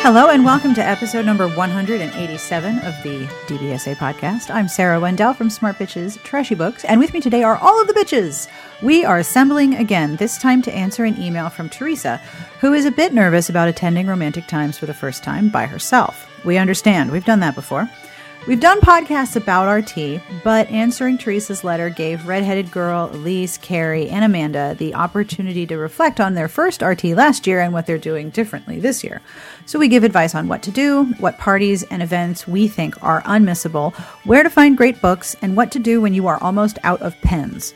Hello and welcome to episode number 187 of the DBSA podcast. I'm Sarah Wendell from Smart Bitches Trashy Books, and with me today are all of the bitches. We are assembling again, this time to answer an email from Teresa, who is a bit nervous about attending romantic times for the first time by herself. We understand, we've done that before. We've done podcasts about RT, but answering Teresa's letter gave redheaded girl, Elyse, Carrie, and Amanda the opportunity to reflect on their first RT last year and what they're doing differently this year. So we give advice on what to do, what parties and events we think are unmissable, where to find great books, and what to do when you are almost out of pens.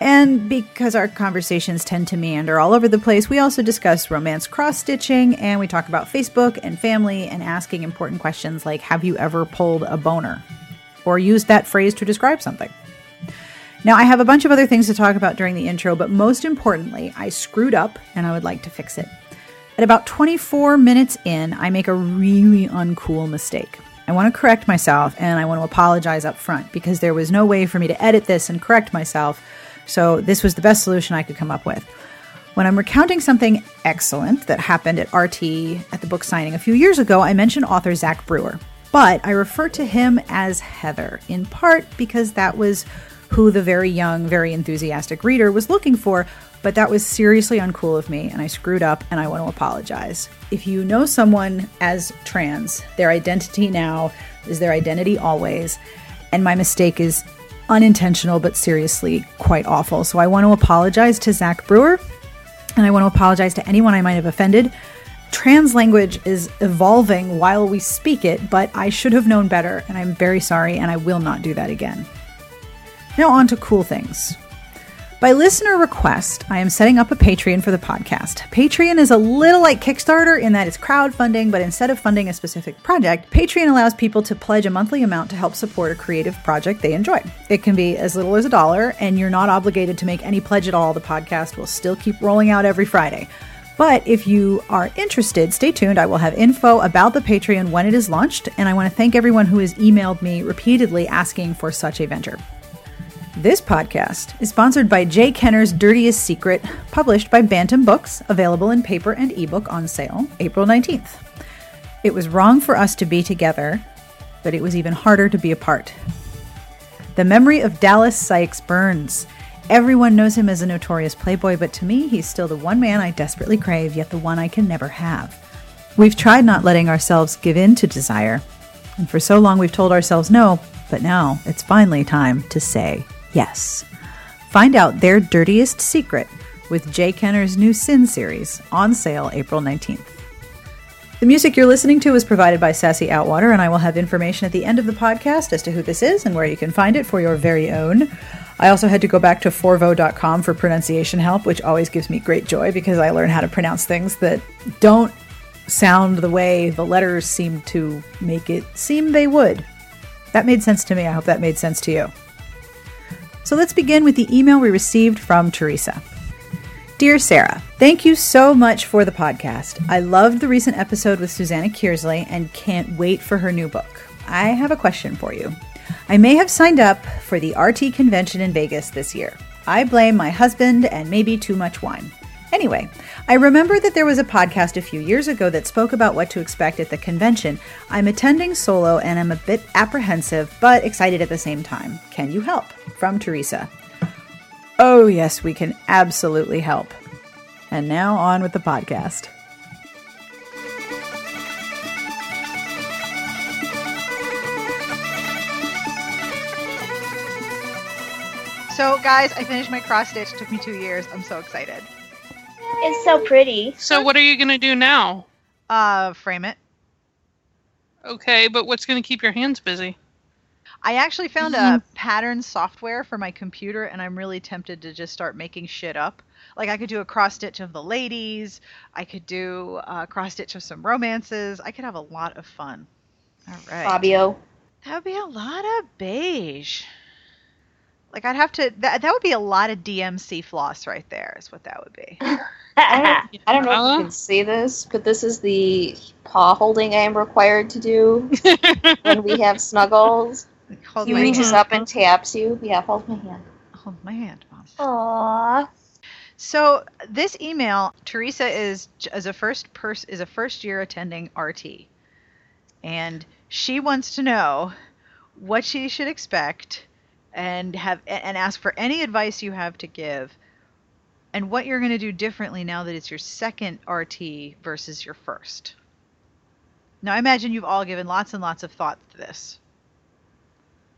And because our conversations tend to meander all over the place, we also discuss romance cross stitching and we talk about Facebook and family and asking important questions like Have you ever pulled a boner? Or used that phrase to describe something. Now, I have a bunch of other things to talk about during the intro, but most importantly, I screwed up and I would like to fix it. At about 24 minutes in, I make a really uncool mistake. I want to correct myself and I want to apologize up front because there was no way for me to edit this and correct myself so this was the best solution I could come up with. When I'm recounting something excellent that happened at RT at the book signing a few years ago, I mention author Zach Brewer. But I refer to him as Heather, in part because that was who the very young, very enthusiastic reader was looking for, but that was seriously uncool of me, and I screwed up, and I want to apologize. If you know someone as trans, their identity now is their identity always, and my mistake is unintentional, but seriously quite awful. So I want to apologize to Zach Brewer and I want to apologize to anyone I might have offended. Trans language is evolving while we speak it, but I should have known better, and I'm very sorry, and I will not do that again. Now, on to cool things. By listener request, I am setting up a Patreon for the podcast. Patreon is a little like Kickstarter in that it's crowdfunding, but instead of funding a specific project, Patreon allows people to pledge a monthly amount to help support a creative project they enjoy. It can be as little as a dollar, and you're not obligated to make any pledge at all. The podcast will still keep rolling out every Friday. But if you are interested, stay tuned. I will have info about the Patreon when it is launched, and I want to thank everyone who has emailed me repeatedly asking for such a venture. This podcast is sponsored by J. Kenner's Dirtiest Secret, published by Bantam Books, available in paper and ebook on sale April 19th. It was wrong for us to be together, but it was even harder to be apart. The memory of Dallas Sykes burns. Everyone knows him as a notorious playboy, but to me, he's still the one man I desperately crave, yet the one I can never have. We've tried not letting ourselves give in to desire, and for so long we've told ourselves no, but now it's finally time to say Yes. Find out their dirtiest secret with J. Kenner's new Sin series on sale April 19th. The music you're listening to is provided by Sassy Outwater, and I will have information at the end of the podcast as to who this is and where you can find it for your very own. I also had to go back to forvo.com for pronunciation help, which always gives me great joy because I learn how to pronounce things that don't sound the way the letters seem to make it seem they would. That made sense to me. I hope that made sense to you. So let's begin with the email we received from Teresa. Dear Sarah, thank you so much for the podcast. I loved the recent episode with Susanna Kearsley and can't wait for her new book. I have a question for you. I may have signed up for the RT convention in Vegas this year. I blame my husband and maybe too much wine. Anyway, I remember that there was a podcast a few years ago that spoke about what to expect at the convention. I'm attending solo and I'm a bit apprehensive, but excited at the same time. Can you help? From Teresa. Oh, yes, we can absolutely help. And now on with the podcast. So, guys, I finished my cross stitch. It took me two years. I'm so excited. It's so pretty. So what are you gonna do now? Uh, frame it. Okay, but what's gonna keep your hands busy? I actually found a pattern software for my computer, and I'm really tempted to just start making shit up. Like I could do a cross stitch of the ladies. I could do a cross stitch of some romances. I could have a lot of fun. All right. Fabio. That would be a lot of beige. Like I'd have to. That that would be a lot of DMC floss right there. Is what that would be. I don't, I don't know if you can see this, but this is the paw holding I am required to do when we have snuggles. Hold He my reaches hand. up and taps you. Yeah, hold my hand. Hold my hand, mom. Aww. So this email, Teresa is as a first person is a first year attending RT, and she wants to know what she should expect and have and ask for any advice you have to give and what you're going to do differently now that it's your second RT versus your first. Now, I imagine you've all given lots and lots of thought to this.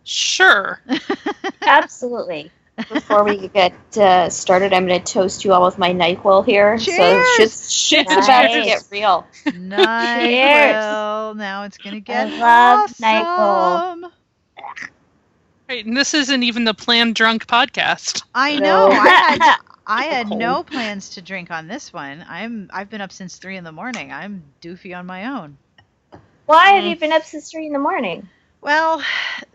Sure. Absolutely. Before we get uh, started, I'm going to toast you all with my NyQuil here. Cheers! So shit's, shit's Nice. about to get real. NyQuil. Now it's going to get I love awesome. Right, and this isn't even the planned drunk podcast. I know. I had I had no plans to drink on this one. I'm I've been up since three in the morning. I'm doofy on my own. Why have you been up since three in the morning? Well,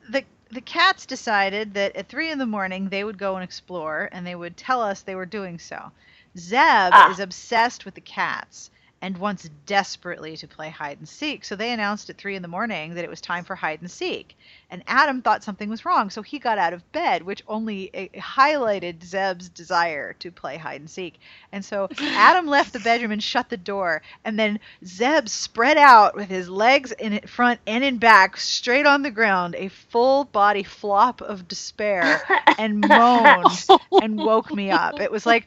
the the cats decided that at three in the morning they would go and explore, and they would tell us they were doing so. Zeb Ah. is obsessed with the cats and wants desperately to play hide and seek. So they announced at three in the morning that it was time for hide and seek. And Adam thought something was wrong, so he got out of bed, which only uh, highlighted Zeb's desire to play hide and seek. And so Adam left the bedroom and shut the door, and then Zeb spread out with his legs in front and in back, straight on the ground, a full body flop of despair, and moaned and woke me up. It was like,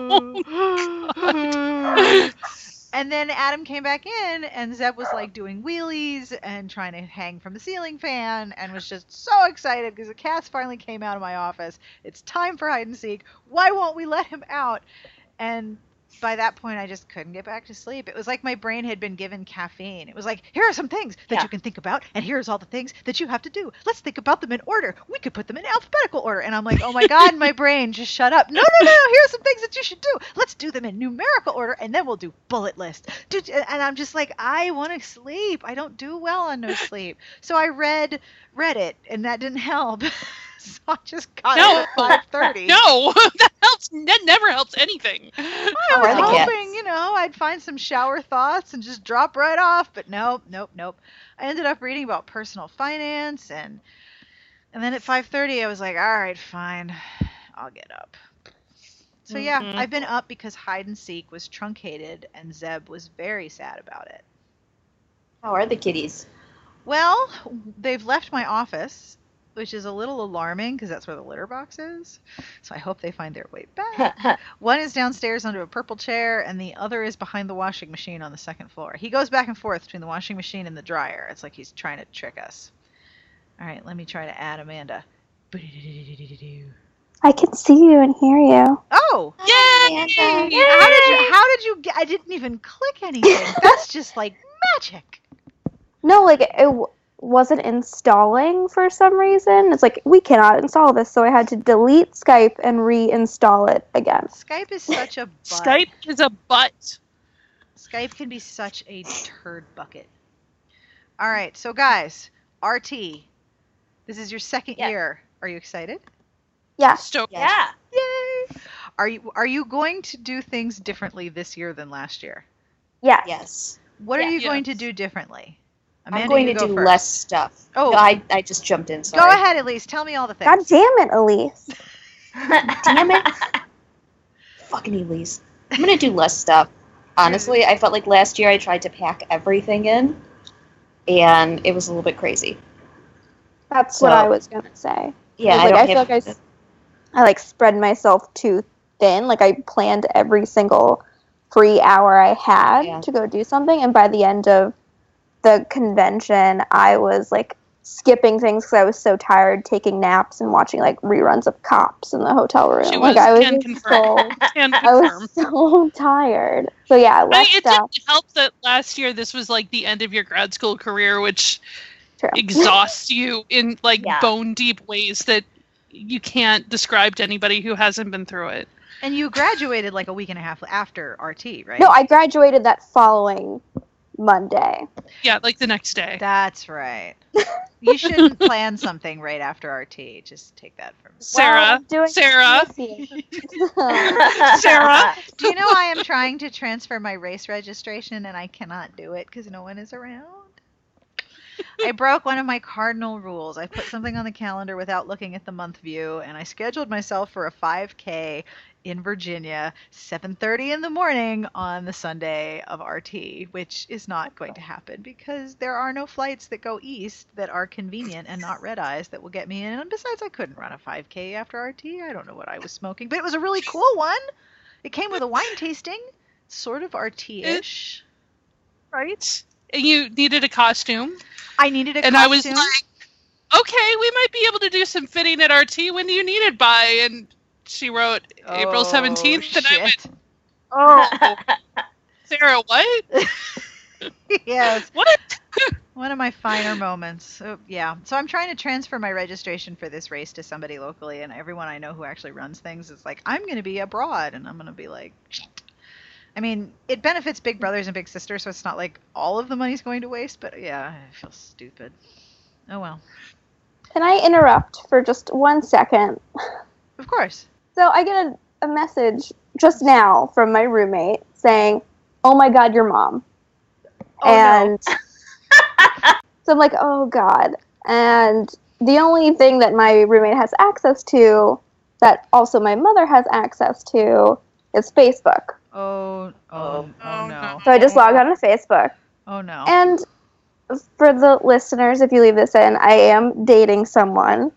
Mm-hmm. and then Adam came back in, and Zeb was like doing wheelies and trying to hang from the ceiling fan, and was just so excited because the cats finally came out of my office. It's time for hide and seek. Why won't we let him out? And by that point, I just couldn't get back to sleep. It was like my brain had been given caffeine. It was like, here are some things that Yeah. you can think about, and here's all the things that you have to do. Let's think about them in order. We could put them in alphabetical order. And I'm like, oh my God, my brain, just shut up. No, no, no, no. Here's some things that you should do. Let's do them in numerical order, and then we'll do bullet list. Do- And I'm just like, I want to sleep. I don't do well on no sleep. So I read Reddit, and that didn't help. so I just got No. up at 5:30. No, that helps. That never helps anything. I How was are the cats? hoping, you know, I'd find some shower thoughts and just drop right off, but nope, nope, nope. I ended up reading about personal finance and and then at 5:30 I was like, "All right, fine. I'll get up." So yeah, Mhm. I've been up because hide and seek was truncated and Zeb was very sad about it. How are the kitties? Well, they've left my office, which is a little alarming because that's where the litter box is. So I hope they find their way back. One is downstairs under a purple chair, and the other is behind the washing machine on the second floor. He goes back and forth between the washing machine and the dryer. It's like he's trying to trick us. All right, let me try to add Amanda. I can see you and hear you. Oh, Yay! Amanda. how did you? How did you get? I didn't even click anything. That's just like magic. No, like it w- wasn't installing for some reason. It's like we cannot install this, so I had to delete Skype and reinstall it again. Skype is such a butt. Skype is a butt. Skype can be such a turd bucket. All right, so guys, RT, this is your second Yeah. year. Are you excited? Yeah. Stoked. yeah. Yay! Are you are you going to do things differently this year than last year? Yeah. Yes. What Yeah. are you going to do differently? I'm going you to go do first. less stuff. Oh. No, I, I just jumped in. Sorry. Go ahead, Elyse. Tell me all the things. God damn it, Elyse. Damn it. Fucking Elyse. I'm going to do less stuff. Honestly, I felt like last year I tried to pack everything in, and it was a little bit crazy. That's So- what I was gonna say. Yeah, like, I, don't I feel have, like I like spread myself too thin. Like I planned every single free hour I had Yeah. to go do something, and by the end of the convention, I was like skipping things because I was so tired, taking naps and watching like reruns of Cops in the hotel room. She like was, I was can just confirm. so Can I confirm. was so tired. So yeah, I less mean, it stuff. didn't help that last year this was like the end of your grad school career, which True. exhausts you in like Yeah. bone deep ways that you can't describe to anybody who hasn't been through it. And you graduated like a week and a half after RT, right? No, I graduated that following Monday. Yeah, like the next day. That's right. You shouldn't plan something right after RT. Just take that from me. Sarah, Well, doing Sarah. Sarah. Do you know I am trying to transfer my race registration and I cannot do it because no one is around? I broke one of my cardinal rules. I put something on the calendar without looking at the month view, and I scheduled myself for a 5K in Virginia, 7:30 in the morning on the Sunday of RT, which is not going to happen because there are no flights that go east that are convenient and not red eyes that will get me in. And besides, I couldn't run a 5K after RT. I don't know what I was smoking, but it was a really cool one. It came with a wine tasting, sort of RT-ish. right? You needed a costume. I needed a costume and I was like, okay, we might be able to do some fitting at RT. When do you need it by? And she wrote April Oh, 17th. And I went, oh, Sarah, what? yes, What? one of my finer moments. Oh, yeah. So I'm trying to transfer my registration for this race to somebody locally, and everyone I know who actually runs things is like, I'm going to be abroad, and I'm going to be like, Shit. I mean, it benefits big brothers and big sisters, so it's not like all of the money's going to waste. But yeah, I feel stupid. Oh well. Can I interrupt for just one second? Of course. So I get a, a message just now from my roommate saying, "Oh my God, your mom," Oh, no. and so I'm like, "Oh God!" And the only thing that my roommate has access to, that also my mother has access to, is Facebook. Oh, oh, oh, Oh, no. no. So I just logged on to Facebook, Oh no. and for the listeners, if you leave this in, I am dating someone.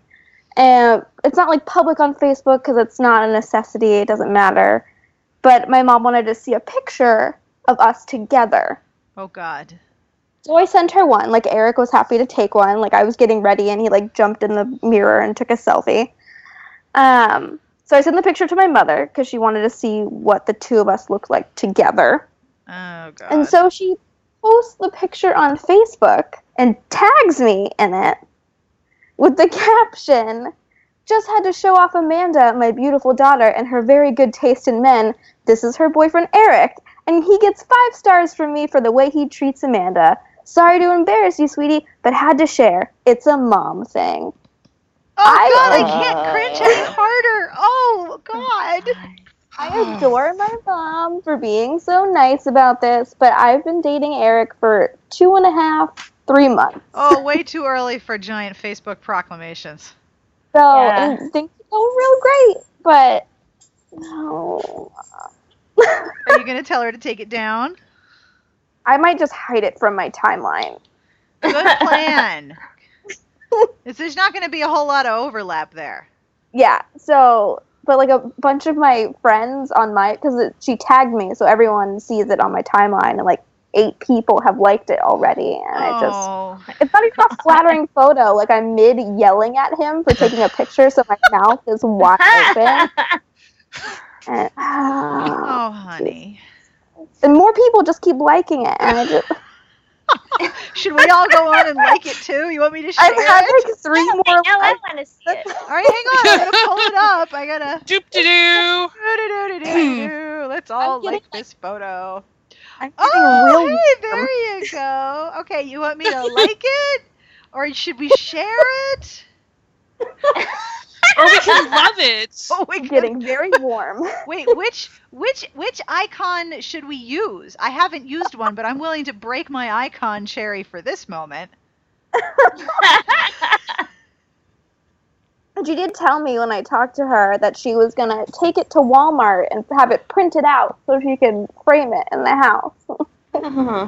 And it's not like public on Facebook because it's not a necessity, it doesn't matter. But my mom wanted to see a picture of us together. oh God. So I sent her one. Like Eric was happy to take one. Like I was getting ready and he like jumped in the mirror and took a selfie. Um, so I sent the picture to my mother because she wanted to see what the two of us looked like together. Oh God. And so she posts the picture on Facebook and tags me in it with the caption Just had to show off Amanda, my beautiful daughter, and her very good taste in men. This is her boyfriend Eric, and he gets five stars from me for the way he treats Amanda. Sorry to embarrass you, sweetie, but had to share. It's a mom thing. Oh I- God, I can't cringe any harder. Oh God. I adore my mom for being so nice about this, but I've been dating Eric for two and a half, three months. Oh, way too early for giant Facebook proclamations. So Yeah. and things go real great, but no. Are you gonna tell her to take it down? I might just hide it from my timeline. Good plan. There's not gonna be a whole lot of overlap there. Yeah. So, but like a bunch of my friends on my because she tagged me, so everyone sees it on my timeline, and like eight people have liked it already, and it just Oh, it's not even a flattering photo. Like I'm mid yelling at him for taking a picture, so my mouth is wide open. And, ah, oh, honey. and more people just keep liking it, and I just Should we all go on and like it too? You want me to share it? I've had it? like three Wait, more. now I likes. want to see it. All right, hang on. I gotta pull it up. I gotta. Doop de doo. Do-do-do-do-do. Let's all I'm getting, like this photo. I'm getting Oh, real. hey, there you go. Okay, you want me to like it, or should we share it? Or we can love it. Oh, we're getting very warm. Wait, which which which icon should we use? I haven't used one, but I'm willing to break my icon cherry for this moment. And she did tell me when I talked to her that she was gonna take it to Walmart and have it printed out so she could frame it in the house. Uh-huh.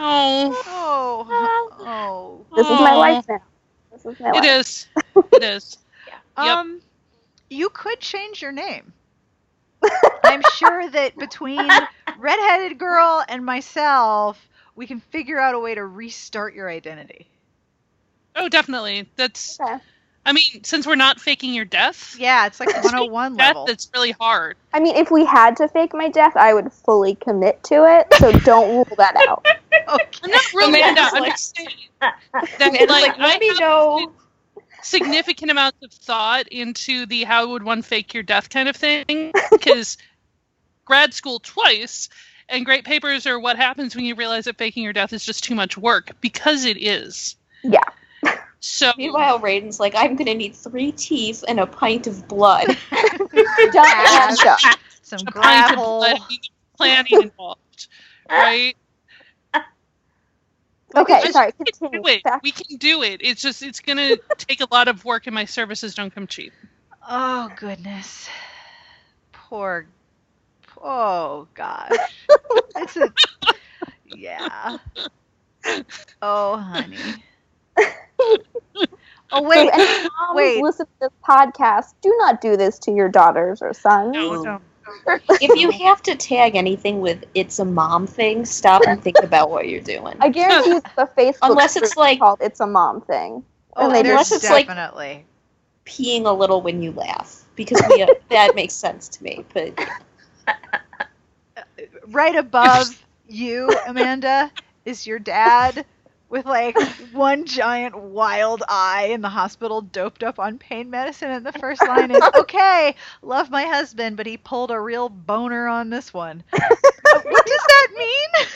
Oh no. No. Oh. Oh. This is my life now. This is my It life. is. It is. Yep. Um, you could change your name. I'm sure that between redheaded girl and myself, we can figure out a way to restart your identity. Oh, definitely. That's. Okay. I mean, since we're not faking your death, Yeah, it's like 101 death level. that's really hard. I mean, if we had to fake my death, I would fully commit to it. So don't rule that out. I'm not ruling Amanda's it out. I'm like- just saying that, Amanda's like, like, let I me have know. significant amounts of thought into the how would one fake your death kind of thing because grad school twice and great papers are what happens when you realize that faking your death is just too much work because it is. Yeah. So Meanwhile, Raiden's like, I'm gonna need three teeth and a pint of blood. Just Yes. just- Some a pint of blood, planning involved, right? Okay, Just- sorry. We can do it. Back- We can do it. It's just it's gonna take a lot of work, and my services don't come cheap. Oh goodness. Poor. Oh gosh. It's a. Yeah. Oh honey. Oh wait. any moms wait. listen to this podcast. Do not do this to your daughters or sons. No, don't. If you have to tag anything with "it's a mom thing," stop and think about what you're doing. I guarantee you the Facebook Unless it's group like- called "It's a Mom Thing." Oh, And they there's Unless it's like- definitely. Peeing a little when you laugh because we, uh, that makes sense to me. But right above you, Amanda, is your dad with like one giant wild eye in the hospital, doped up on pain medicine. And the first line is, "Okay, love my husband, but he pulled a real boner on this one." What does that mean?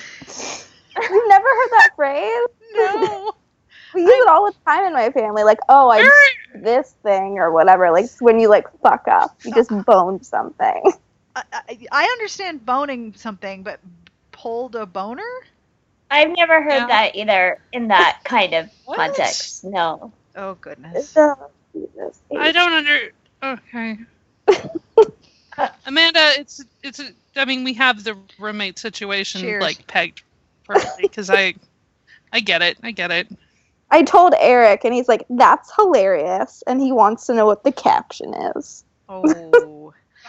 You've never heard that phrase? No. We use it all the time in my family. Like, oh, I this thing or whatever. Like when you like fuck up, you just boned something. I, I, I understand boning something, but pulled a boner? I've never heard Yeah. that either in that kind of What? context. No. Oh goodness. Oh, I don't under. Okay. Amanda, it's it's. A, I mean, we have the roommate situation Cheers. like pegged perfectly because I, I get it. I get it. I told Eric, and he's like, "That's hilarious," and he wants to know what the caption is. Oh.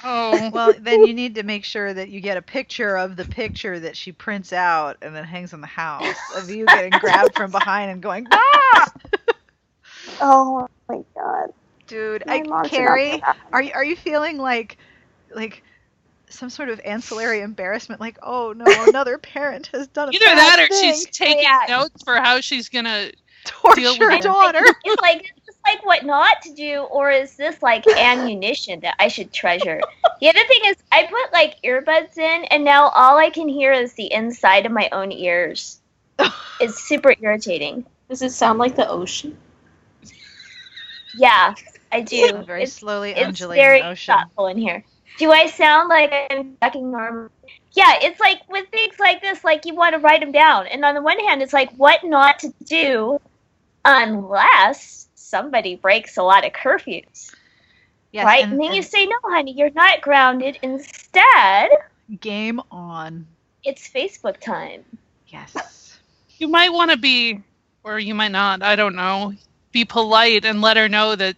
Oh, Well, then you need to make sure that you get a picture of the picture that she prints out and then hangs on the house of you getting grabbed from behind and going, ah! Oh my god, Dude, My I, Carrie, are you are you feeling like, like, some sort of ancillary embarrassment? Like, oh no, another parent has done a either bad that or thing. she's taking Yeah. notes for how she's gonna. torture deal with her daughter. It's like is this like what not to do, or is this like ammunition that I should treasure? The other thing is, I put like earbuds in, and now all I can hear is the inside of my own ears. It's super irritating. does it sound like the ocean? Yeah, I do. Very It's, slowly it's undulating very ocean. thoughtful in here. Do I sound like I'm talking normal? Yeah, it's like with things like this, like you want to write them down, and on the one hand, it's like what not to do, unless somebody breaks a lot of curfews. Yes, right? and- And, then you say, no, honey, you're not grounded. Instead, game on. it's Facebook time. Yes. You might want to be, or you might not. I don't know. Be polite and let her know that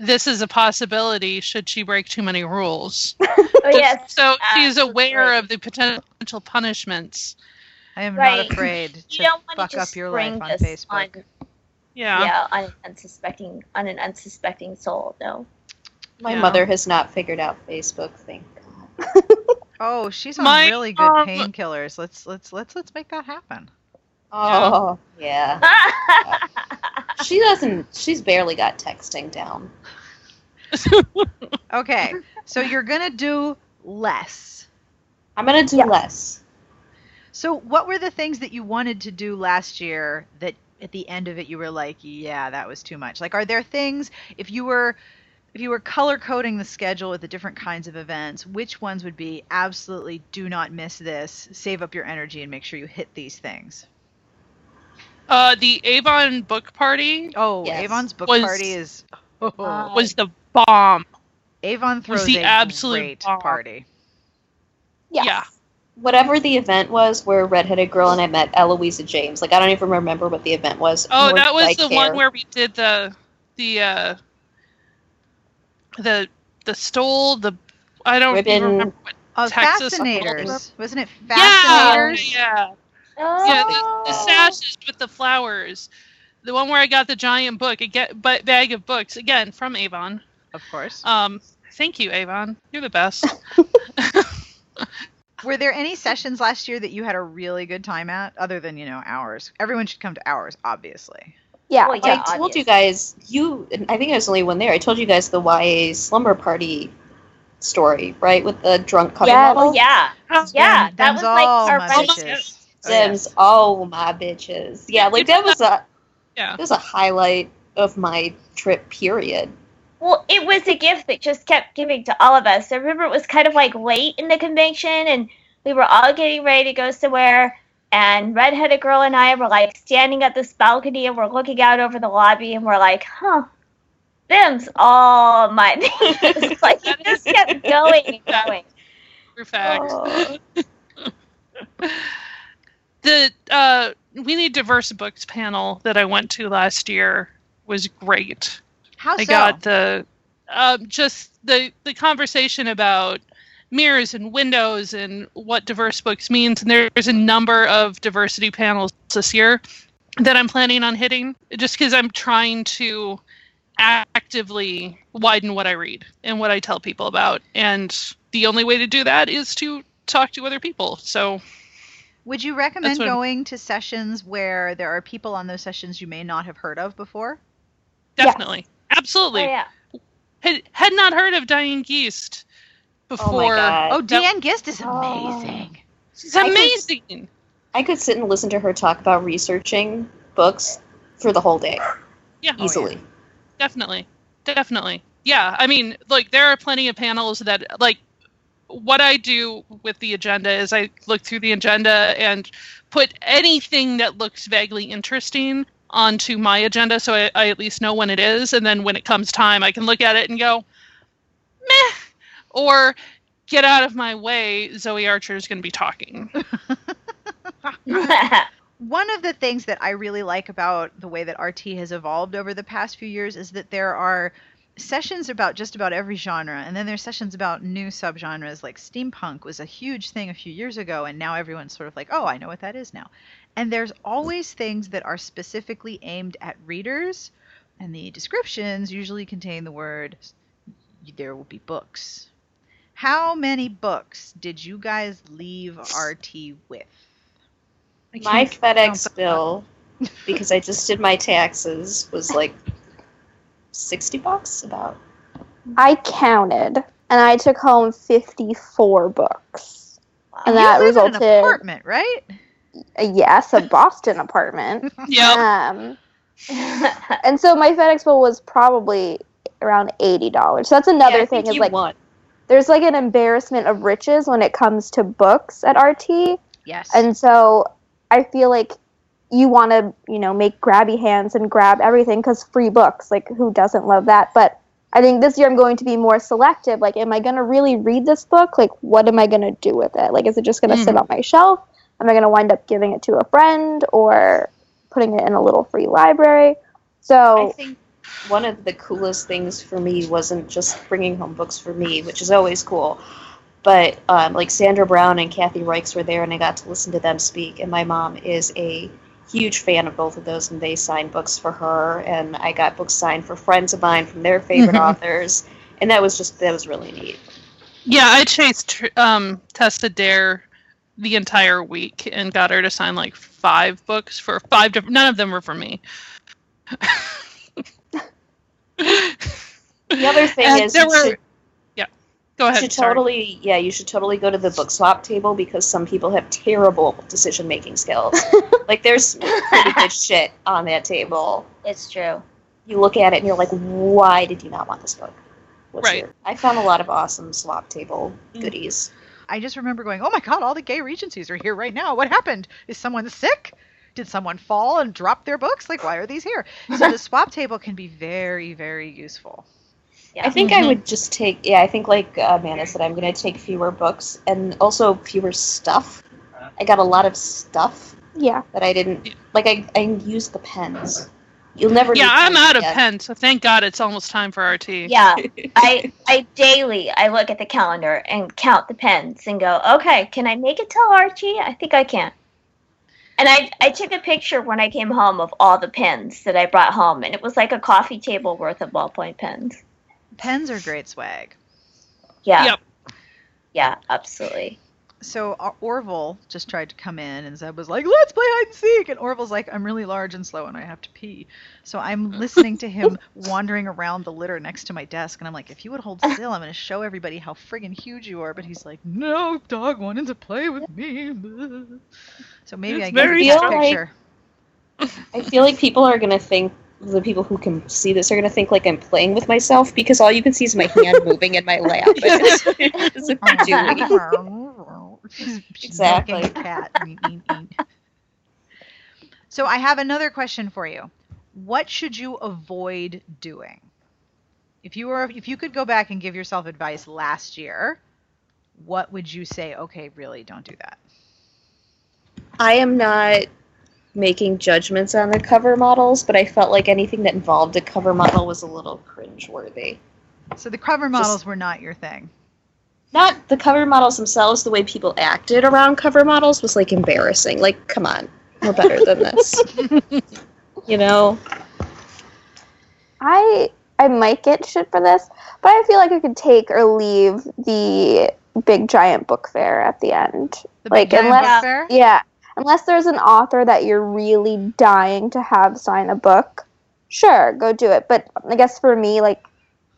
this is a possibility should she break too many rules. Oh, yes. So she's aware of the potential punishments. I am Right. not afraid You to don't want fuck to just up your life on Facebook. on, Yeah. yeah, on an unsuspecting, on an unsuspecting soul. No. My Yeah. mother has not figured out Facebook. Thank God. Oh, she's on My, really good um, painkillers. Let's let's let's let's make that happen. Oh yeah. She doesn't. She's barely got texting down. Okay, so you're gonna do less. I'm gonna do Yeah. less. So what were the things that you wanted to do last year that at the end of it you were like, yeah, that was too much? Like, are there things if you were if you were color coding the schedule with the different kinds of events, which ones would be absolutely do not miss this, save up your energy and make sure you hit these things? Uh, the Avon book party Oh, Yes. Avon's book Was- party is oh, Uh, was the bomb. Avon throws the a absolute great bomb. party. Yes. Yeah. Whatever the event was, where redheaded girl and I met Eloisa James. Like I don't even remember what the event was. Oh, nor that was the care. one where we did the the uh the the stole the I don't Ribbon- remember what Oh, Texas Fascinators. Wasn't it Yeah, Fascinators? yeah. oh. Yeah, the, the sashes with the flowers. The one where I got the giant book, a get, but bag of books again from Avon. Of course. Um, thank you, Avon. You're the best. Were there any sessions last year that you had a really good time at, other than you know ours? Everyone should come to ours, obviously. Yeah. Well, yeah. I told you guys. You. I think I was the only one there. I told you guys the YA slumber party story, right? With the drunk couple. Yeah, Oh, yeah. Yeah, that was like all our my friend- bitches. Oh, Sims, yes. oh my bitches. Yeah, like that was a yeah. that was a highlight of my trip. Period. Well, it was a gift that just kept giving to all of us. I remember it was kind of like late in the convention, and we were all getting ready to go somewhere. and redheaded girl and I were like standing at this balcony and we're looking out over the lobby and we're like, huh, them's all my things. like it just kept going and going. For fact. Oh. the uh, we need diverse books panel that I went to last year was great. How so? I got the um, just the the conversation about mirrors and windows and what diverse books means. And there's a number of diversity panels this year that I'm planning on hitting, just because I'm trying to actively widen what I read and what I tell people about. And the only way to do that is to talk to other people. So Would you recommend going to sessions where there are people on those sessions you may not have heard of before? definitely, Oh, absolutely. Oh, yeah. Had, had not heard of Deeanne Gist oh, before. god. Oh, that- Gist is Oh. amazing. She's I could- amazing. I could sit and listen to her talk about researching books for the whole day Yeah. Oh, easily. Definitely. Definitely. Yeah. I mean, like, there are plenty of panels that, like, what I do with the agenda is I look through the agenda and put anything that looks vaguely interesting onto my agenda so I, I at least know when it is. And then when it comes time, I can look at it and go, meh, or get out of my way. Zoe Archer is going to be talking. One of the things that I really like about the way that RT has evolved over the past few years is that there are sessions about just about every genre, and then there's sessions about new subgenres. Like steampunk was a huge thing a few years ago, and now everyone's sort of like, oh, I know what that is now. And there's always things that are specifically aimed at readers, and the descriptions usually contain the word there will be books. How many books did you guys leave RT with? I My FedEx bill, because I just did my taxes, was like sixty bucks about. I counted, and I took home 54 books. And you that live in an resulted, apartment, right? yes, a Boston apartment. yeah Um, and so my FedEx bill was probably around eighty dollars. So that's another Yeah, thing is like won. there's like an embarrassment of riches when it comes to books at RT, Yes. and so I feel like you want to you know make grabby hands and grab everything because free books. Like who doesn't love that? But I think this year I'm going to be more selective. Like, am I going to really read this book? Like, what am I going to do with it? Like, is it just going to sit on my shelf? Am I going to wind up giving it to a friend or putting it in a little free library? so I think one of the coolest things for me wasn't just bringing home books for me, which is always cool, but um, like Sandra Brown and Kathy Reichs were there, and I got to listen to them speak. And my mom is a huge fan of both of those, and they signed books for her, and I got books signed for friends of mine from their favorite authors, and that was just that was really neat. Yeah, I chased um, Tessa Dare the entire week and got her to sign like five books for five different. None of them were for me. The other thing And is there were- go You ahead. should sorry. totally, yeah, you should totally go to the book swap table because some people have terrible decision making skills. like there's pretty good shit on that table. it's true. You look at it and you're like, why did you not want this book? What's Right. your- I found a lot of awesome swap table mm. goodies. I just remember going, "Oh my god, all the gay regencies are here right now. What happened? Is someone sick? Did someone fall and drop their books? Like, why are these here?" So the swap table can be very, very useful. Yeah. I think Mhm. I would just take, yeah, I think like uh, Amanda said, I'm going to take fewer books and also fewer stuff. I got a lot of stuff yeah. that I didn't, like, I, I used the pens. You'll never Yeah, I'm pens out of pens. so thank God it's almost time for RT. Yeah, I I daily I look at the calendar and count the pens and go, okay, can I make it till RT? I think I can. And I I took a picture when I came home of all the pens that I brought home, and it was like a coffee table worth of ballpoint pens. Pens are great swag. Yeah, Yep. yeah, absolutely. So Or- Orville just tried to come in, and Zeb was like, "Let's play hide and seek." And Orville's like, "I'm really large and slow, and I have to pee." So I'm listening to him wandering around the litter next to my desk, and I'm like, "If you would hold still, I'm going to show everybody how friggin' huge you are." But he's like, "No, dog wanted to play with me." So maybe It's I get a strong. picture. I feel like people are gonna think the people who can see this are gonna think like I'm playing with myself because all you can see is my hand moving in my lap. It's, it's a Dewey. she's, she's Exactly. So I have another question for you. What should you avoid doing? If you were if you could go back and give yourself advice last year, what would you say, okay, really don't do that? I am not making judgments on the cover models, but I felt like anything that involved a cover model was a little cringeworthy. So the cover models were not your thing. Not the cover models themselves, the way people acted around cover models was like embarrassing. Like, come on, we're better than this. you know? I I might get shit for this, but I feel like I could take or leave the big giant book fair at the end. The Like, Big Giant unless- Book Fair? Yeah, unless there's an author that you're really dying to have sign a book, sure, go do it. But I guess for me, like,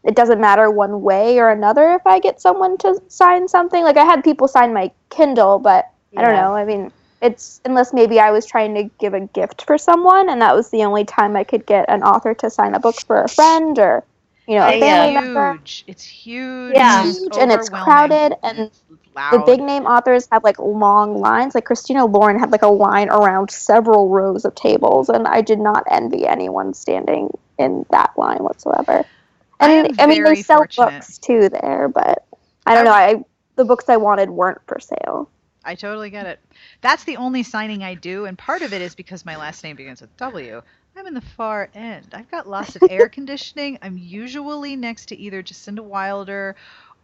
it doesn't matter one way or another if I get someone to sign something. Like, I had people sign my Kindle, but I don't know. I mean, it's unless maybe I was trying to give a gift for someone, and that was the only time I could get an author to sign a book for a friend or, you know, a family member. huge. It's huge. Yeah. It's Huge, and it's crowded, and It's the big name authors have like long lines. Like Christina Lauren had like a line around several rows of tables, and I did not envy anyone standing in that line whatsoever. And am I, mean, they sell fortunate. books too there, but I don't know. I the books I wanted weren't for sale. I totally get it. That's the only signing I do, and part of it is because my last name begins with W. I'm in the far end. I've got lots of air conditioning. I'm usually next to either Jasinda Wilder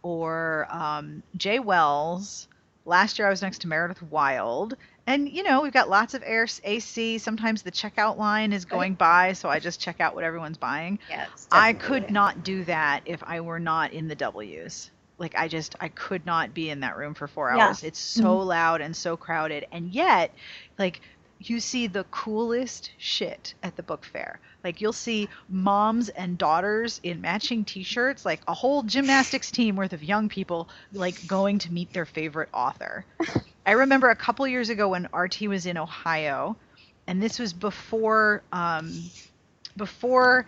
or um, Jay Wells. Last year I was next to Meredith Wild. And, you know, we've got lots of air AC. Sometimes the checkout line is going by, so I just check out what everyone's buying. Yeah, it's I could not do that if I were not in the W's. Like I just I could not be in that room for 4 Yeah. hours. It's so loud and so crowded and yet like you see the coolest shit at the book fair. Like you'll see moms and daughters in matching t-shirts, like a whole gymnastics team worth of young people like going to meet their favorite author. I remember a couple years ago when RT was in Ohio and this was before um before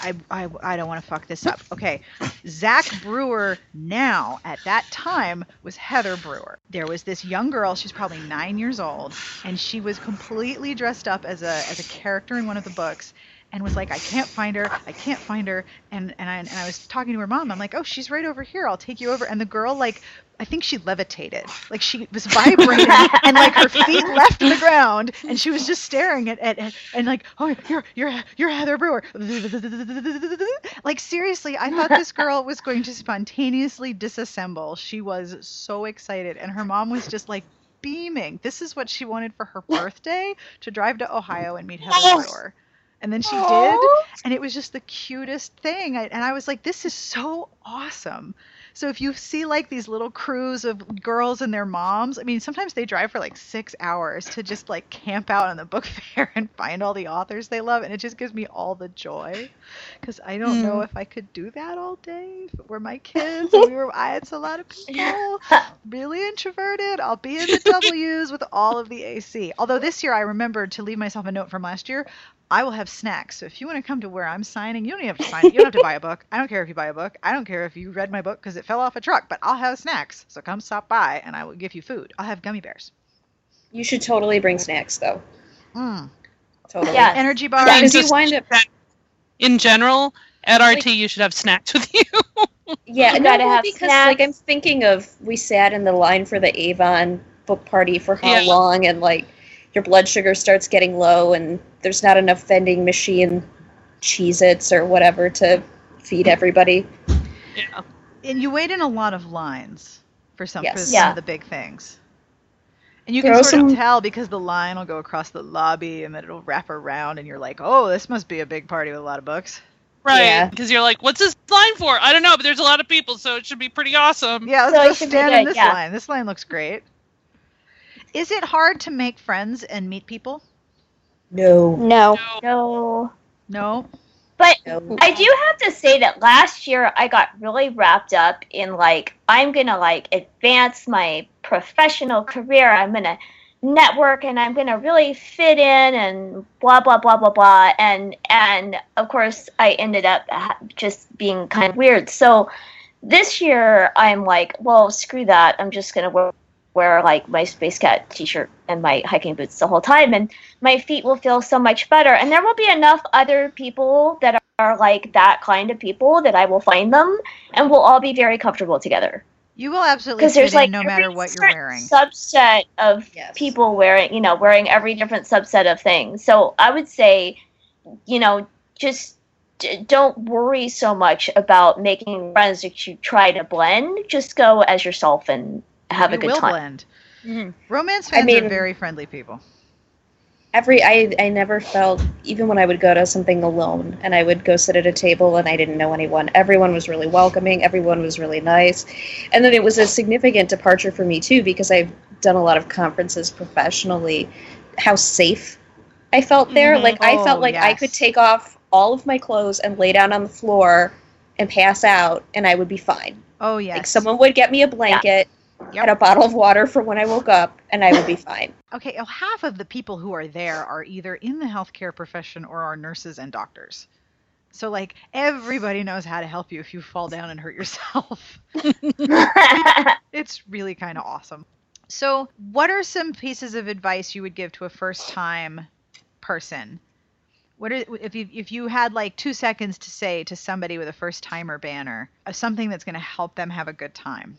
I, I, I don't want to fuck this up. Okay. Zach Brewer now at that time was Heather Brewer. There was this young girl, she's probably nine years old, and she was completely dressed up as a as a character in one of the books and was like, I can't find her, I can't find her. And and I and I was talking to her mom, I'm like, Oh, she's right over here, I'll take you over. And the girl like I think she levitated. Like she was vibrating and like her feet left the ground and she was just staring at, at, at and like, oh you're you're you're Heather Brewer. Like seriously, I thought this girl was going to spontaneously disassemble. She was so excited and her mom was just like beaming. This is what she wanted for her birthday to drive to Ohio and meet Heather oh. Brewer. And then she did, and it was just the cutest thing. I, and I was like, this is so awesome. So if you see like these little crews of girls and their moms, I mean, sometimes they drive for like six hours to just like camp out on the book fair and find all the authors they love, and it just gives me all the joy. Because I don't know hmm. if I could do that all day. If it were my kids, and we were, I, it's a lot of people, really introverted. I'll be in the W's with all of the AC. Although this year I remembered to leave myself a note from last year. I will have snacks. So if you want to come to where I'm signing, you don't even have to sign. You don't have to buy a book. I don't care if you buy a book. I don't care if you read my book because it fell off a truck. But I'll have snacks. So come stop by, and I will give you food. I'll have gummy bears. You should totally bring snacks, though. Mm. Totally. Yeah. Energy bars. Yeah, 'cause you wind up. In general, at RT, you should have snacks with you. Yeah, You gotta well, have because snacks. like I'm thinking of we sat in the line for the Avon book party for how Yeah. long, and like your blood sugar starts getting low, and there's not enough vending machine Cheez-Its or whatever to feed everybody. yeah. and you wait in a lot of lines for some, for some Yeah. of the big things. And you can Throw sort of tell because the line will go across the lobby and then it'll wrap around, and you're like, oh, this must be a big party with a lot of books. Right. Yeah. Because you're like, what's this line for? I don't know, but there's a lot of people, so it should be pretty awesome. Yeah, let's So go it should be stand in this yeah. line. This line looks great. Is it hard to make friends and meet people? No. No. No. No. No. But No. I do have to say that last year I got really wrapped up in like I'm gonna like advance my professional career. I'm gonna network and I'm gonna really fit in and blah blah blah blah blah. And and of course I ended up just being kind of weird. So this year I'm like, well, screw that. I'm just gonna work wear like my Space Cat t-shirt and my hiking boots the whole time and my feet will feel so much better and there will be enough other people that are like that kind of people that I will find them and we'll all be very comfortable together You will absolutely because there's like no matter what you're wearing. subset of Yes. people wearing you know wearing every different subset of things so i would say you know just d- don't worry so much about making friends that you try to blend just go as yourself and have you a good will time blend. Mhm. Romance I fans are very friendly people. every I, I never felt even when i would go to something alone and i would go sit at a table and i didn't know anyone everyone was really welcoming everyone was really nice and then it was a significant departure for me too because i've done a lot of conferences professionally how safe i felt there Mhm. like i Oh, felt like i could take off all of my clothes and lay down on the floor and pass out and i would be fine Oh yes. like someone would get me a blanket Yep. and a bottle of water for when i woke up and i would be fine Okay, well, half of the people who are there are either in the healthcare profession or are nurses and doctors. So like everybody knows how to help you if you fall down and hurt yourself. it's really kind of awesome. So, what are some pieces of advice you would give to a first-time person? What are, if you if you had like two seconds to say to somebody with a first-timer banner uh, something that's going to help them have a good time?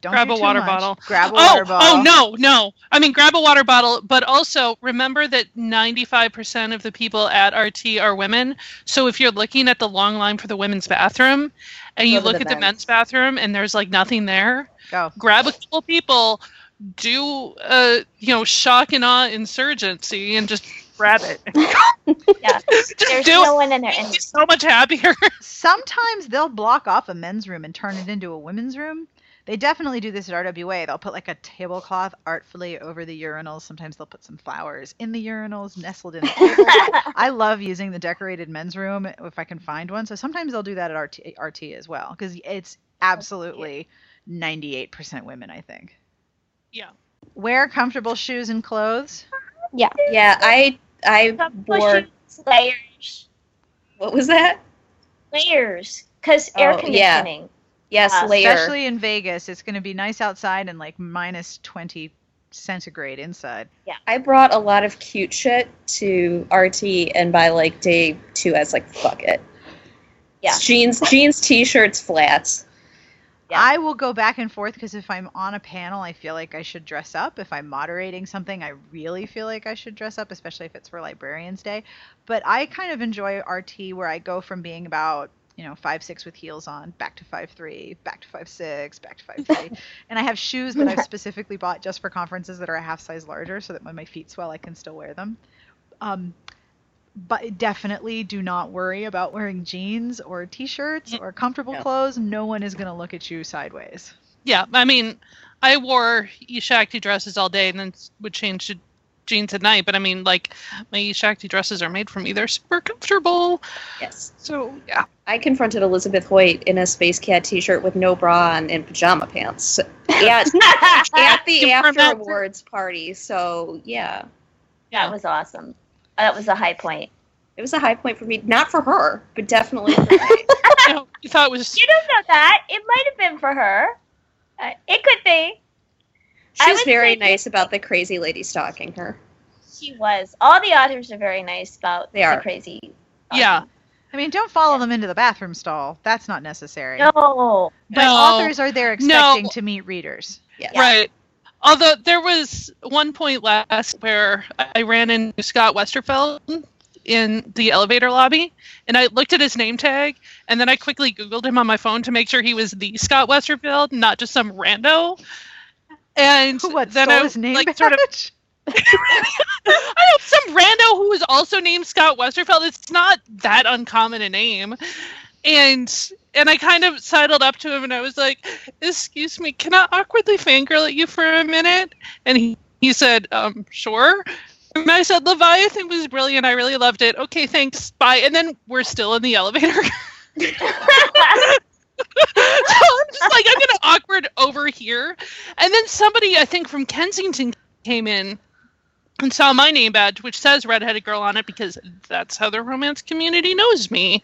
Don't Grab do a water much. bottle. Grab a oh, water oh, bottle. oh no, no. I mean, grab a water bottle, but also remember that 95% of the people at RT are women. So if you're looking at the long line for the women's bathroom and you Go to look the at the men's. men's bathroom and there's like nothing there, Go. grab a couple people, do a, you know, shock and awe insurgency and just grab it. yeah just there's do no it. one in there and be so much happier. Sometimes they'll block off a men's room and turn it into a women's room. They definitely do this at RWA. They'll put like a tablecloth artfully over the urinals. Sometimes they'll put some flowers in the urinals, nestled in the table. I love using the decorated men's room if I can find one. So sometimes they'll do that at RT, RT as well because it's absolutely 98% women, I think. Yeah. Wear comfortable shoes and clothes. yeah Yeah, i i wore layers what was that layers because air Oh, yeah. Yes, Uh, layer. Especially in Vegas. It's going to be nice outside and like minus 20 centigrade inside. Yeah, I brought a lot of cute shit to RT, and by like day two, I was like, "Fuck it." Yeah. jeans, jeans, t-shirts, flats. Yeah. I will go back and forth because if I'm on a panel, I feel like I should dress up. If I'm moderating something, I really feel like I should dress up, especially if it's for Librarians Day. But I kind of enjoy RT where I go from being about you know five six with heels on back to five three back to five six back to five three. And i have shoes that i've specifically bought just for conferences that are a half size larger so that when my feet swell i can still wear them. Um, but definitely do not worry about wearing jeans or t-shirts or comfortable No. clothes. No one is going to look at you sideways. Yeah, I mean, I wore Shakti dresses all day and then would change to jeans at night. But I mean, like my Shakti dresses are made for me; they're super comfortable. Yes, So yeah, I confronted Elizabeth Hoyt in a Space Cat t-shirt with no bra on and pajama pants at, at the Confirm after that. awards party. So yeah, that was awesome that was a high point it was a high point for me. Not for her, but definitely for me. you, know, you thought it was You don't know that. It might have been for her. Uh, it could be. I She's very nice about the crazy lady stalking her. She was. All the authors are very nice about They the are. crazy. yeah. i mean don't follow them into the bathroom stall that's not necessary No. but No. authors are there No. expecting to meet readers Yes. Right. Although there was one point last where I ran into Scott Westerfeld in the elevator lobby, and I looked at his name tag, and then I quickly Googled him on my phone to make sure he was the Scott Westerfeld, not just some rando. And what then stole I his name like sort of badge? I know some rando who was also named Scott Westerfeld. It's not that uncommon a name. And and I kind of sidled up to him and I was like, "Excuse me, can I awkwardly fangirl at you for a minute?" And he he said, um, "Sure." And I said, "Leviathan was brilliant. I really loved it. Okay, thanks. Bye." And then we're still in the elevator. so I'm just like, I'm gonna awkward over here. And then somebody, I think from Kensington, came in and saw my name badge, which says redheaded girl on it because that's how the romance community knows me.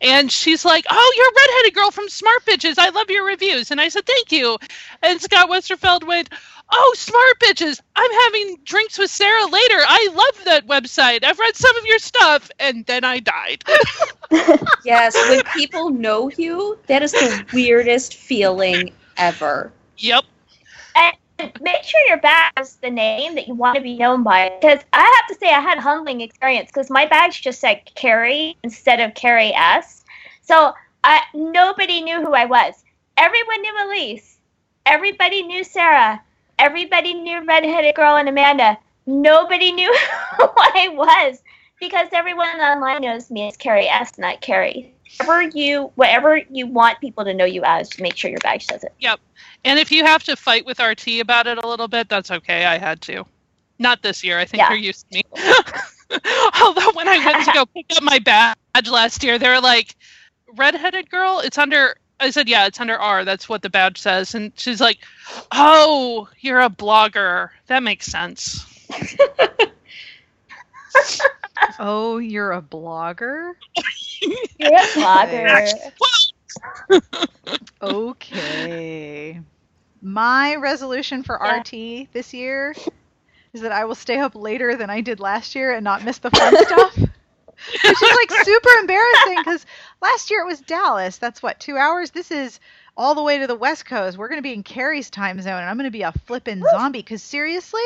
And she's like, "Oh, you're redheaded girl from Smart Bitches. I love your reviews." And I said, "Thank you." And Scott Westerfeld went, "Oh, Smart Bitches. I'm having drinks with Sarah later. I love that website. I've read some of your stuff." And then I died. Yes, when people know you, that is the weirdest feeling ever. yep. And make sure your badge has the name that you want to be known by. Because I have to say, I had a humbling experience because my badge just said Carrie instead of Carrie S. So I, nobody knew who I was. Everyone knew Elyse. Everybody knew Sarah. Everybody knew Redheaded Girl and Amanda. Nobody knew who I was because everyone online knows me as Carrie S, not Carrie. Whatever you, whatever you want people to know you as, make sure your badge says it. Yep. And if you have to fight with RT about it a little bit, that's okay. I had to. Not this year. I think Yeah. you're used to me. Although when I went to go pick up my badge last year, they were like, "Redheaded girl, it's under." I said, "Yeah, it's under R. That's what the badge says." And she's like, "Oh, you're a blogger. That makes sense." Oh, you're a blogger? You're a blogger. Okay. My resolution for Yeah. RT this year is that I will stay up later than I did last year and not miss the fun stuff. Which is like super embarrassing because last year it was Dallas. That's what, two hours? This is all the way to the West Coast. We're going to be in Carrie's time zone and I'm going to be a flippin' zombie because seriously,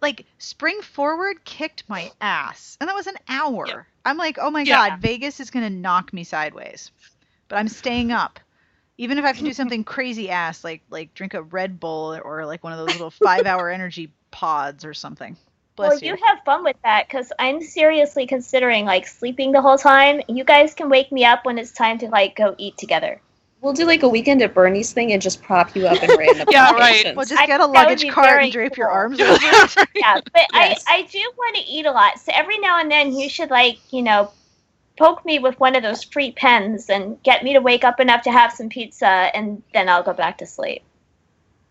like Spring Forward kicked my ass. And that was an hour. Yeah. I'm like, oh my Yeah. God, Vegas is going to knock me sideways. But I'm staying up. Even if I have to do something crazy ass like like drink a Red Bull or like one of those little five hour energy pods or something. Bless well, you. you have fun with that because I'm seriously considering like sleeping the whole time. You guys can wake me up when it's time to like go eat together. We'll do like a weekend at Bernie's thing and just prop you up in random Yeah, right. locations. Well, just get a think that would luggage be cart and drape your arms over it. Yeah, but Yes. I I do want to eat a lot. So every now and then you should like you know poke me with one of those free pens and get me to wake up enough to have some pizza and then I'll go back to sleep.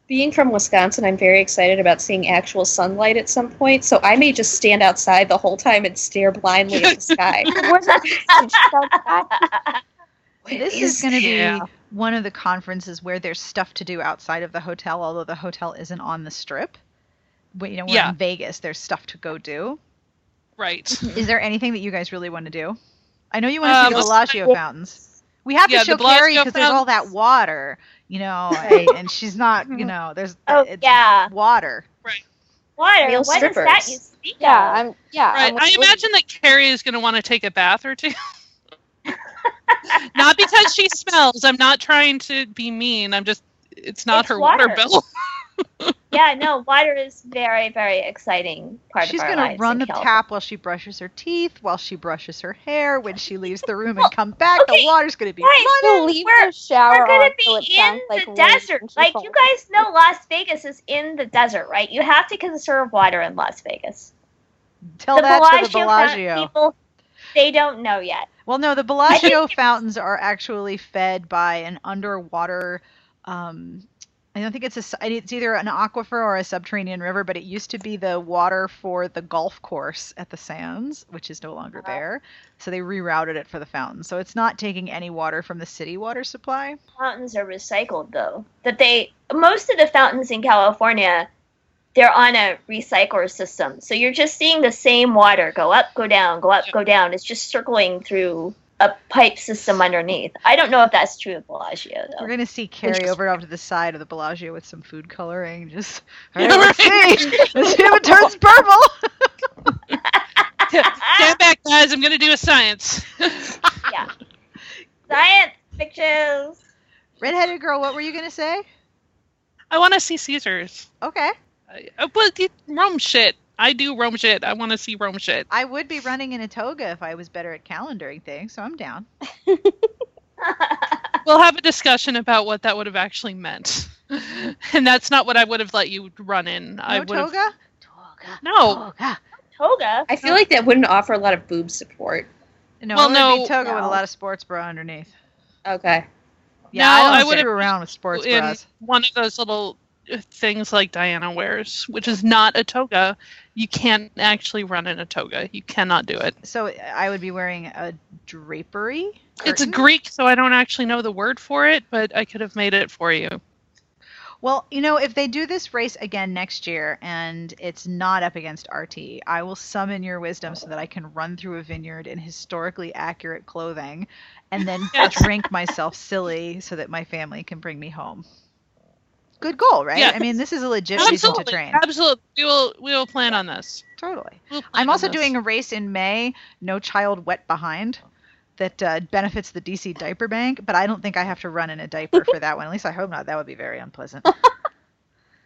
Being from Wisconsin, I'm very excited about seeing actual sunlight at some point, so I may just stand outside the whole time and stare blindly at the sky. This is going to be one of the conferences where there's stuff to do outside of the hotel, although the hotel isn't on the strip. But, you know, we're Yeah. in Vegas. There's stuff to go do. Right. Is there anything that you guys really want to do? I know you want to Um, see the let's- Bellagio fountains. We have Yeah, to show the Carrie because there's all that water, you know, Right. and she's not, you mm-hmm. know, there's Oh, it's yeah. water. Right. Water. Real what is that you speak Yeah, of? I'm. Yeah, Right. I'm I imagine that Carrie is going to want to take a bath or two. not because she smells. I'm not trying to be mean. I'm just, it's not It's her water, water. bill. Yeah, no, water is very, very exciting part She's of our life. She's gonna lives run in the California. tap while she brushes her teeth, while she brushes her hair, when she leaves the room and come back. okay, The water's gonna be guys, running. She'll leave We're- the shower We're gonna on, be so it in sounds like the rain desert. when she Like falls. you guys know, Las Vegas is in the desert, right? You have to conserve water in Las Vegas. Tell the that Bellagio, to the Bellagio. people, they don't know yet. Well, no, the Bellagio fountains are actually fed by an underwater. Um, I don't think it's a. It's either an aquifer or a subterranean river, but it used to be the water for the golf course at the Sands, which is no longer Uh-huh. there. So they rerouted it for the fountain. So it's not taking any water from the city water supply. Fountains are recycled though. That they most of the fountains in California, they're on a recycler system. So you're just seeing the same water go up, go down, go up, go down. It's just circling through a pipe system underneath. I don't know if that's true of Bellagio though. We're gonna see Carrie over off to the side of the Bellagio with some food coloring. Just all Yeah, right, let's right. see. Let's see if it turns purple. Stand back, guys. I'm going to do a science. yeah. Science pictures. Redheaded girl, what were you gonna say? I want to see Caesars. Okay. Uh, but the Rome shit. I do Rome shit. I want to see Rome shit. I would be running in a toga if I was better at calendaring things, so I'm down. We'll have a discussion about what that would have actually meant. and that's not what I would have let you run in. I No would have. toga? Toga. No. Toga. Toga. I feel like that wouldn't offer a lot of boob support. No, Well, it would no. be toga with a lot of sports bra underneath. Okay. Yeah, No, I, I don't would have around with sports in bras. one of those little things like Diana wears, which is not a toga. You can't actually run in a toga. You cannot do it. So I would be wearing a drapery. It's curtain? Greek, so I don't actually know the word for it, but I could have made it for you. Well, you know, if they do this race again next year and it's not up against RT, I will summon your wisdom so that I can run through a vineyard in historically accurate clothing and then Yes. drink myself silly so that my family can bring me home. Good goal, right? Yes. I mean, this is a legit reason to train. absolutely. We will we will plan on this. Totally. We'll I'm also this. doing a race in May, No Child Wet Behind, that uh, benefits the DC diaper bank, but I don't think I have to run in a diaper for that one. At least I hope not. That would be very unpleasant.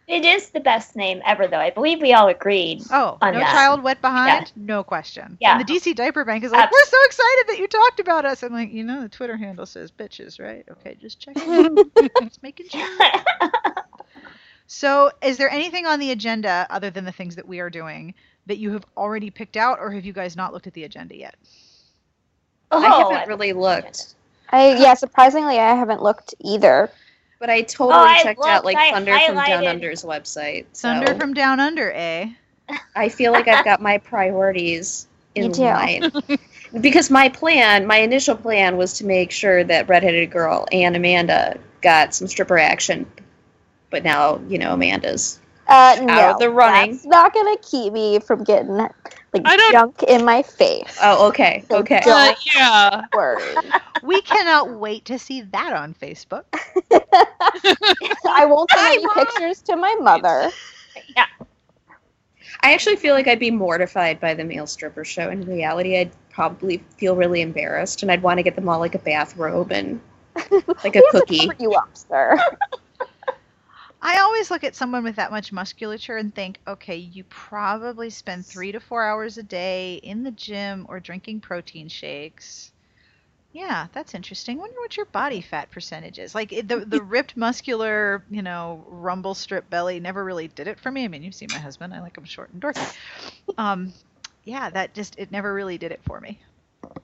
It is the best name ever, though. I believe we all agreed. Oh, On No that. Child Wet Behind? Yeah. No question. Yeah. And the DC diaper bank is like, Abs- we're so excited that you talked about us. I'm like, you know, the Twitter handle says bitches, right? Okay, just checking. just making sure. So, is there anything on the agenda other than the things that we are doing that you have already picked out, or have you guys not looked at the agenda yet? oh, I haven't I- really looked, I yeah, surprisingly, I haven't looked either. but I totally Oh, I checked out like I Thunder from Down Under's website. So Thunder from Down Under, eh? I feel like I've got my priorities in line. because my plan, my initial plan was to make sure that Redheaded Girl and Amanda got some stripper action. But now, you know, Amanda's. Uh, no, Out of the running. That's not gonna keep me from getting like I don't- junk in my face. Oh, okay. So Okay. don't- Uh, yeah. Worry. We cannot wait to see that on Facebook. I won't send I any won't. pictures to my mother. Yeah. I actually feel like I'd be mortified by the male stripper show. In reality, I'd probably feel really embarrassed, and I'd want to get them all like a bathrobe and like a We have to cookie. cover you up, sir. I always look at someone with that much musculature and think, okay, you probably spend three to four hours a day in the gym or drinking protein shakes. Yeah, that's interesting. Wonder what your body fat percentage is. Like the the ripped, muscular, you know, rumble strip belly never really did it for me. I mean, you've seen my husband. I like him short and dorky. Um, yeah, that just it never really did it for me.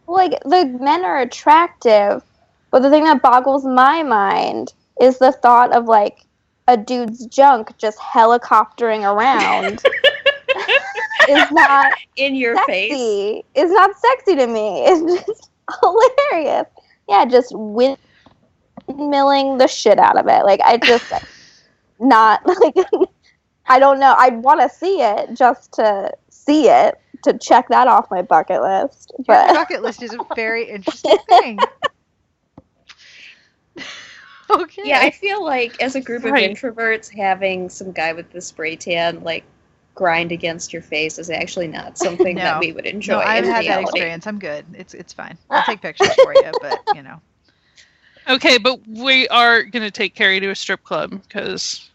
like the men are attractive, but the thing that boggles my mind is the thought of like a dude's junk just helicoptering around is not In your face. sexy. It's not sexy to me. It's just hilarious. Yeah, just windmilling the shit out of it. Like I just not like I don't know. I want to see it just to see it to check that off my bucket list. Your bucket list is a very interesting thing. okay. Yeah, I feel like as a group Right. of introverts, having some guy with the spray tan like grind against your face is actually not something No. that we would enjoy No, I've in had that experience. I'm good. It's it's fine. I'll take pictures for you, but you know. Okay, but we are gonna take Carrie to a strip club because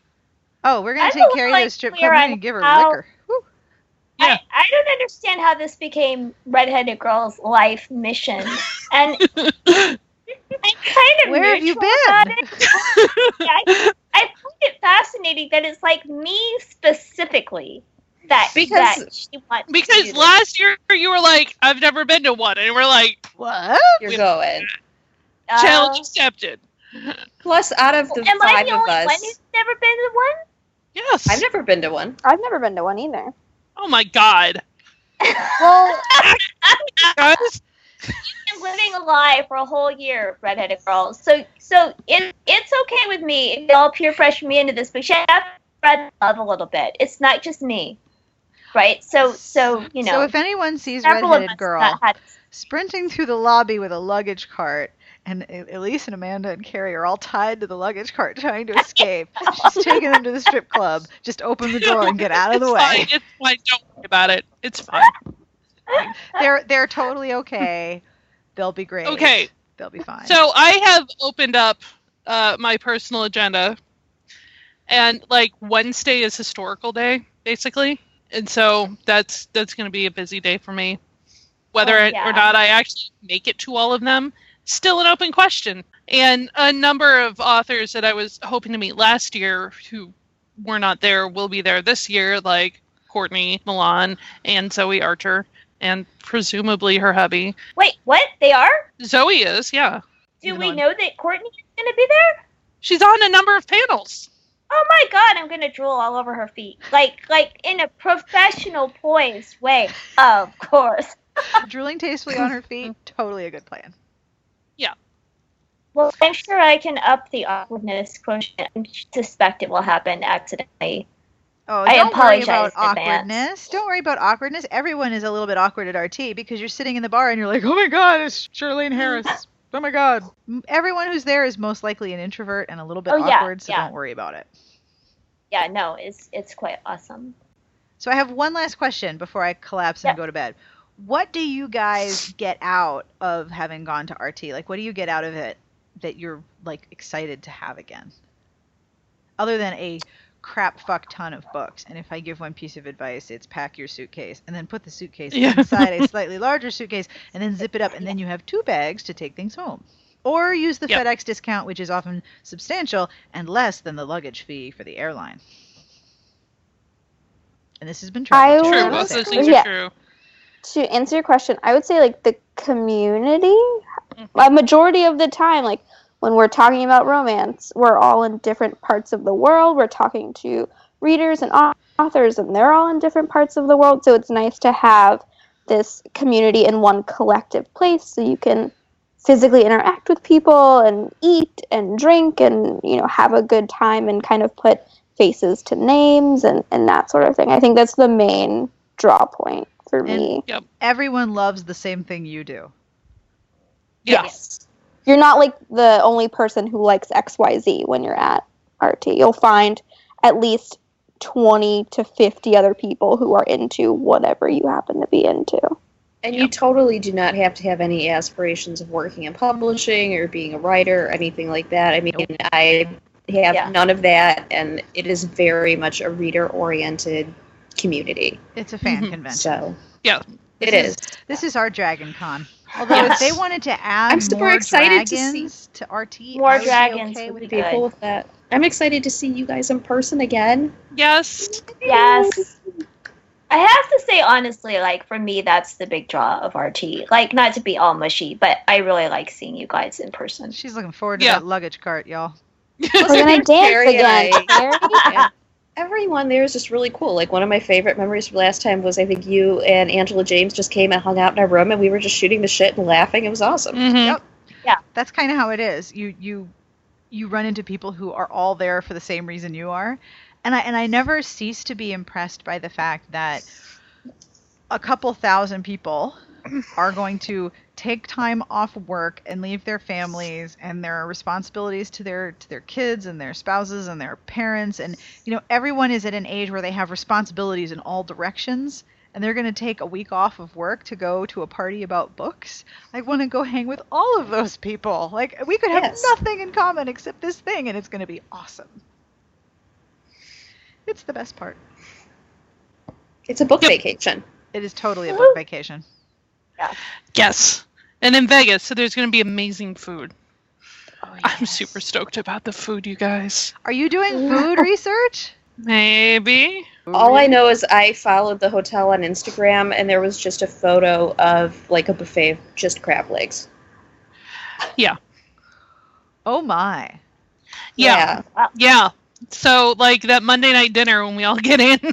Oh, we're gonna I take don't Carrie like to a strip clear club. We're on gonna give her how- liquor. Whew. Yeah. I, I don't understand how this became Redheaded Girl's life mission. And I'm kind of Where have you neutral about been? it. Yeah, I, I find it fascinating that it's like me specifically that Because- that she wants to because this. last year you were like, I've never been to one, and we're like, What? You're going. Uh, challenge accepted. Plus, out of the am I five the of only us, one who's never been to one? Yes. I've never been to one. I've never been to one either. oh my god, Well, guys. Been living a lie for a whole year, redheaded girls. So, so it, it's okay with me if y'all peer pressure me into this, but you have to spread love a little bit. It's not just me, right? So, so you know, so if anyone sees several of redheaded girl had- sprinting through the lobby with a luggage cart, and Elyse and Amanda and Carrie are all tied to the luggage cart trying to escape. She's taking them to the strip club. Just open the door and get out of the it's way. Fine. It's fine. Don't worry about it. It's fine. They're they're totally okay. They'll be great. Okay. They'll be fine. So I have opened up uh, my personal agenda, and like Wednesday is historical day, basically, and so that's that's going to be a busy day for me. Whether Oh, yeah. or not I actually make it to all of them, still an open question. And a number of authors that I was hoping to meet last year who were not there will be there this year, like Courtney Milan and Zoe Archer, and presumably her hubby. wait, what? They are? Zoe is, yeah. Do we on- know that Courtney is going to be there? She's on a number of panels. oh my god, I'm gonna drool all over her feet. Like like in a professional poised way. Of course. Drooling tastefully on her feet, totally a good plan. Yeah. Well, I'm sure I can up the awkwardness quotient. I suspect it will happen accidentally. Oh, I don't worry about awkwardness. Don't worry about awkwardness. Everyone is a little bit awkward at RT because you're sitting in the bar and you're like, oh my god, it's Charlaine Harris. Oh my god. Everyone who's there is most likely an introvert and a little bit Oh, yeah, awkward, so yeah. don't worry about it. Yeah, no, it's it's quite awesome. So I have one last question before I collapse and Yeah. go to bed. What do you guys get out of having gone to RT? Like, what do you get out of it that you're like excited to have again? Other than a crap fuck ton of books. And if I give one piece of advice, it's pack your suitcase and then put the suitcase Yeah. inside a slightly larger suitcase and then zip it up and then you have two bags to take things home. Or use the Yep. FedEx discount, which is often substantial and less than the luggage fee for the airline. And this has been true. True, would- both those things are true. to answer your question, I would say like the community, Mhm. a majority of the time, like when we're talking about romance, we're all in different parts of the world. We're talking to readers and authors, and they're all in different parts of the world. So it's nice to have this community in one collective place so you can physically interact with people and eat and drink and you know have a good time and kind of put faces to names and, and that sort of thing. I think that's the main draw point for And- me. Everyone loves the same thing you do. Yeah. Yes. You're not like the only person who likes XYZ when you're at RT. You'll find at least 20 to 50 other people who are into whatever you happen to be into. And you totally do not have to have any aspirations of working in publishing or being a writer or anything like that. I mean, I have Yeah. none of that, and it is very much a reader oriented community. It's a fan Mhm. convention. So, Yeah. it This is. This is our Dragon Con. Although Yes. if they wanted to add I'm super more excited to see- dragons to, RT, More I would dragons okay would with be Be that. good. cool with that. I'm excited to see you guys in person again. Yes. Yes. I have to say honestly, like for me, that's the big draw of RT. Like not to be all mushy, but I really like seeing you guys in person. She's looking forward to Yeah. that luggage cart, y'all. We're going to dance Carrie again. I- Carrie? Yeah. Everyone there is just really cool. Like one of my favorite memories from last time was I think you and Angela James just came and hung out in our room and we were just shooting the shit and laughing. It was awesome. Mhm. Yep. Yeah. That's kind of how it is. You you you run into people who are all there for the same reason you are. And I and I never cease to be impressed by the fact that a couple thousand people are going to take time off work and leave their families and their responsibilities to their to their kids and their spouses and their parents and you know everyone is at an age where they have responsibilities in all directions and they're going to take a week off of work to go to a party about books i want to go hang with all of those people like we could have Yes. nothing in common except this thing and it's going to be awesome it's the best part It's a book Yep. vacation. it is totally a book vacation Yes. And in Vegas, so there's going to be amazing food. oh, I'm super stoked about the food, you guys. are you doing food research Maybe. All I know is I followed the hotel on Instagram and there was just a photo of like a buffet of just crab legs. Yeah. Oh my Yeah. Yeah. So, like that Monday night dinner when we all get in,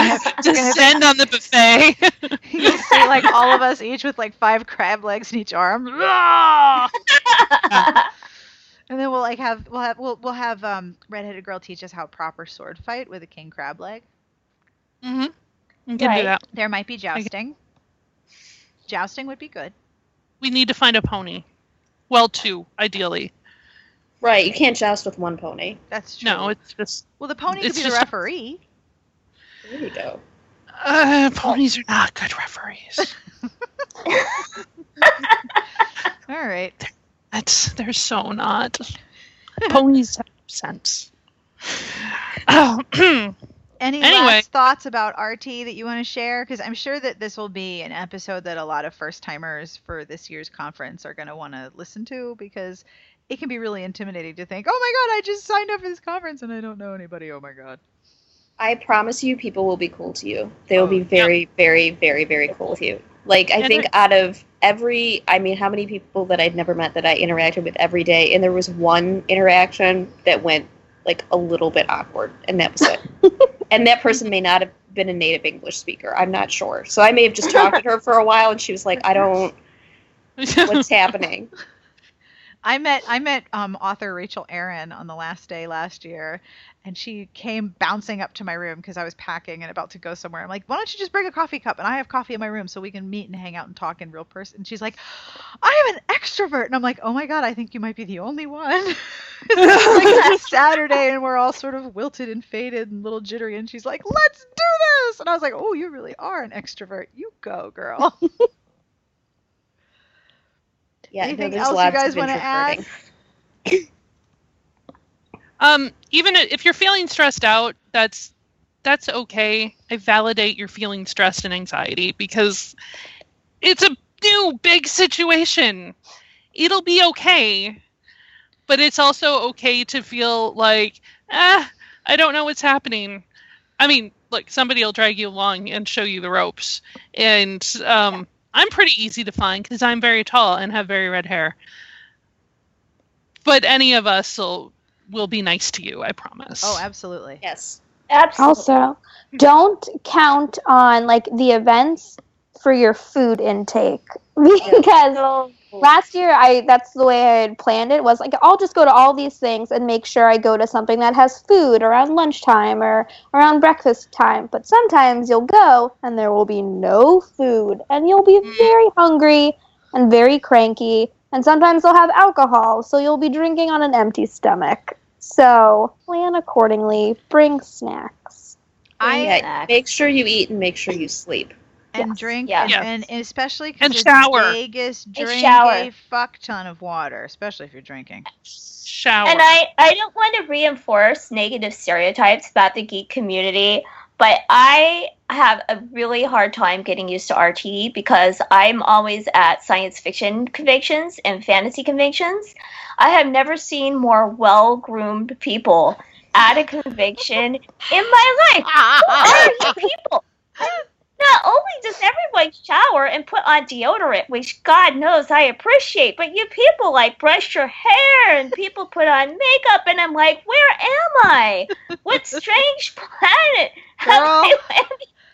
just descend on the buffet. you see like all of us each with like five crab legs in each arm and then we'll like have we'll have we'll, we'll have um redheaded girl teach us how proper sword fight with a king crab leg Mm-hmm. We can Right. do that. there might be jousting jousting would be good We need to find a pony. Well, two, ideally. Right, you can't joust with one pony. that's true No, it's just well the pony could be the just- referee There you go. uh, ponies are not good referees. all right That's they're so not. Ponies have sense. Oh, Any Anyway. last thoughts about RT that you want to share? Because I'm sure that this will be an episode that a lot of first timers for this year's conference are going to want to listen to because it can be really intimidating to think, oh my God, I just signed up for this conference and I don't know anybody. Oh my God. I promise you, people will be cool to you. They will Oh, be yeah. very, very, very, very cool with you. Like I And think it- out of every, I mean, how many people that I'd never met that I interacted with every day, and there was one interaction that went like a little bit awkward, and that was it. and that person may not have been a native English speaker. I'm not sure. So I may have just talked to her for a while, and she was like, "I don't. What's happening?" I met I met um, author Rachel Aaron on the last day last year, and she came bouncing up to my room because I was packing and about to go somewhere. I'm like, why don't you just bring a coffee cup and I have coffee in my room so we can meet and hang out and talk in real person. And she's like, I am an extrovert, and I'm like, oh my god, I think you might be the only one. it's like Saturday and we're all sort of wilted and faded and a little jittery, and she's like, let's do this, and I was like, oh, you really are an extrovert. You go, girl. Yeah, Anything there's else you guys want to add? Um, even if you're feeling stressed out, that's that's okay. I validate you're feeling stressed and anxiety because it's a new big situation. It'll be okay, but it's also okay to feel like, ah, I don't know what's happening. I mean, look, somebody will drag you along and show you the ropes, and um, I'm pretty easy to find because I'm very tall and have very red hair. But any of us will will be nice to you, I promise. Oh, absolutely. Yes. Absolutely. Also, don't count on like the events for your food intake because last year I that's the way I had planned it was like I'll just go to all these things and make sure I go to something that has food around lunchtime or around breakfast time. But sometimes you'll go and there will be no food and you'll be mm. very hungry and very cranky and sometimes they'll have alcohol so you'll be drinking on an empty stomach. So plan accordingly, bring snacks. I yeah, make sure you eat and make sure you sleep. And Yes. drink and, Yes. and, and especially And because shower. Vegas drink shower. a fuck ton of water, especially if you're drinking. Shower. And I, I don't want to reinforce negative stereotypes about the geek community, but I have a really hard time getting used to RT because I'm always at science fiction conventions and fantasy conventions. I have never seen more well groomed people at a convention in my life. Who are you people? Not only does everyone shower and put on deodorant, which God knows I appreciate, but you people like brush your hair and people put on makeup, and I'm like, where am I? What strange planet have Girl.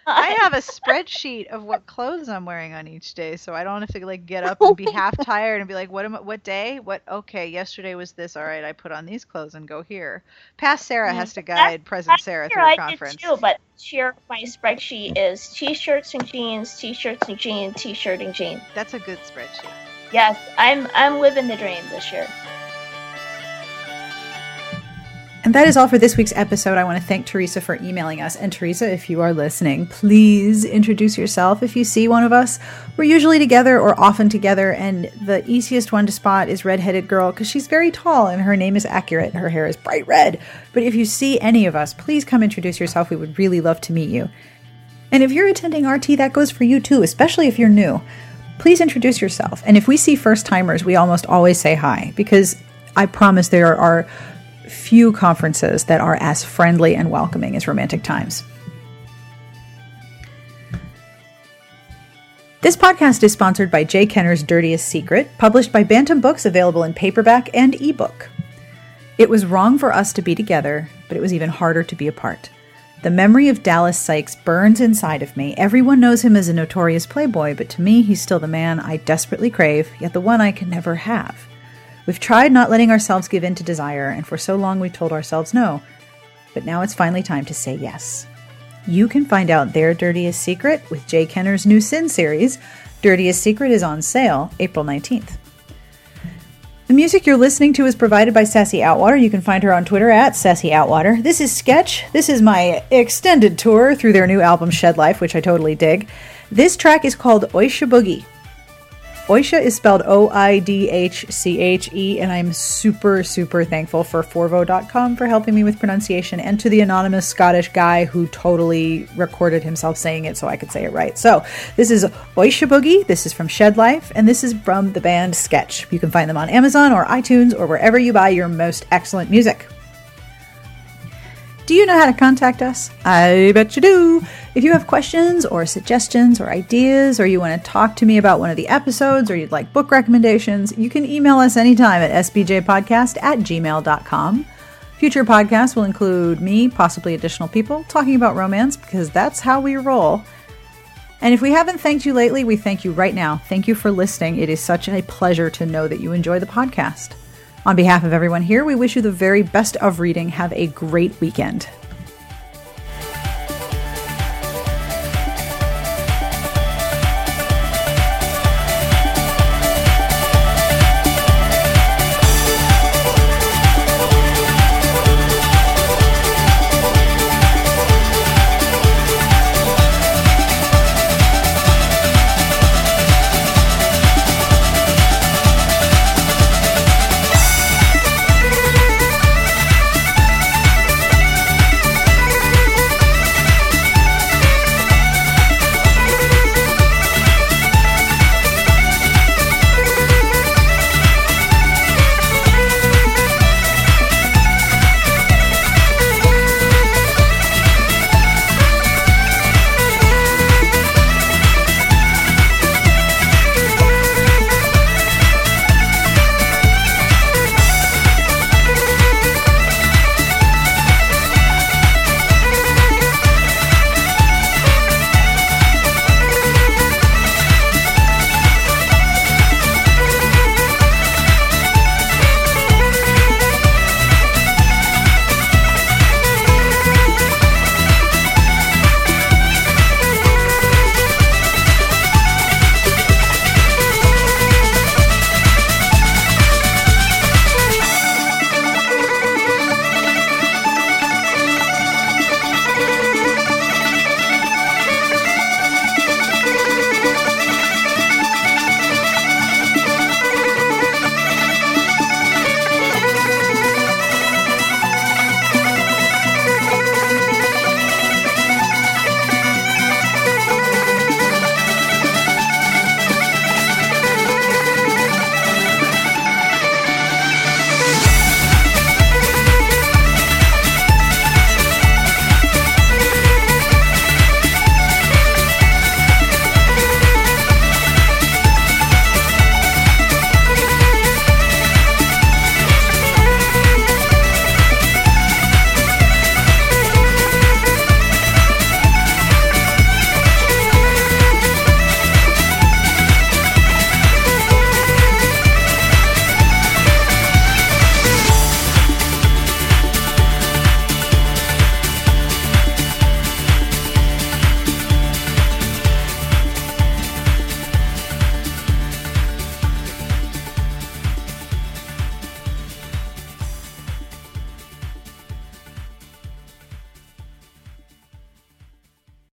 I landed I on? have a spreadsheet of what clothes I'm wearing on each day, so I don't have to like get up and be half tired and be like, "What am I? What day? What? Okay, yesterday was this. All right, I put on these clothes and go here." Past Sarah mm-hmm. has to guide present Last Sarah through I conference. did too, but year my spreadsheet is t-shirts and jeans, t-shirts and jeans, t-shirt and jeans. That's a good spreadsheet. Yes, I'm I'm living the dream this year. And that is all for this week's episode. I want to thank Teresa for emailing us. And Teresa, if you are listening, please introduce yourself if you see one of us. We're usually together or often together, and the easiest one to spot is Redheaded Girl because she's very tall and her name is accurate. Her hair is bright red. But if you see any of us, please come introduce yourself. We would really love to meet you. And if you're attending RT, that goes for you too, especially if you're new. Please introduce yourself. And if we see first timers, we almost always say hi because I promise there are few conferences that are as friendly and welcoming as Romantic Times. This podcast is sponsored by J. Kenner's Dirtiest Secret, published by Bantam Books, available in paperback and ebook. It was wrong for us to be together, but it was even harder to be apart. The memory of Dallas Sykes burns inside of me. Everyone knows him as a notorious playboy, but to me, he's still the man I desperately crave, yet the one I can never have. We've tried not letting ourselves give in to desire, and for so long we've told ourselves no. But now it's finally time to say yes. You can find out their dirtiest secret with J. Kenner's new Sin series. Dirtiest Secret is on sale April 19th. The music you're listening to is provided by Sassy Outwater. You can find her on Twitter at Sassy Outwater. This is Sketch. This is my extended tour through their new album Shed Life, which I totally dig. This track is called Oidhche Boogie. Oidhche is spelled O I D H C H E, and I'm super, super thankful for Forvo.com for helping me with pronunciation and to the anonymous Scottish guy who totally recorded himself saying it so I could say it right. So, this is Oidhche Boogie, this is from Shed Life, and this is from the band Sketch. You can find them on Amazon or iTunes or wherever you buy your most excellent music. Do you know how to contact us? I bet you do. If you have questions or suggestions or ideas, or you want to talk to me about one of the episodes, or you'd like book recommendations, you can email us anytime at sbjpodcast at gmail.com. Future podcasts will include me, possibly additional people, talking about romance because that's how we roll. And if we haven't thanked you lately, we thank you right now. Thank you for listening. It is such a pleasure to know that you enjoy the podcast. On behalf of everyone here, we wish you the very best of reading. Have a great weekend.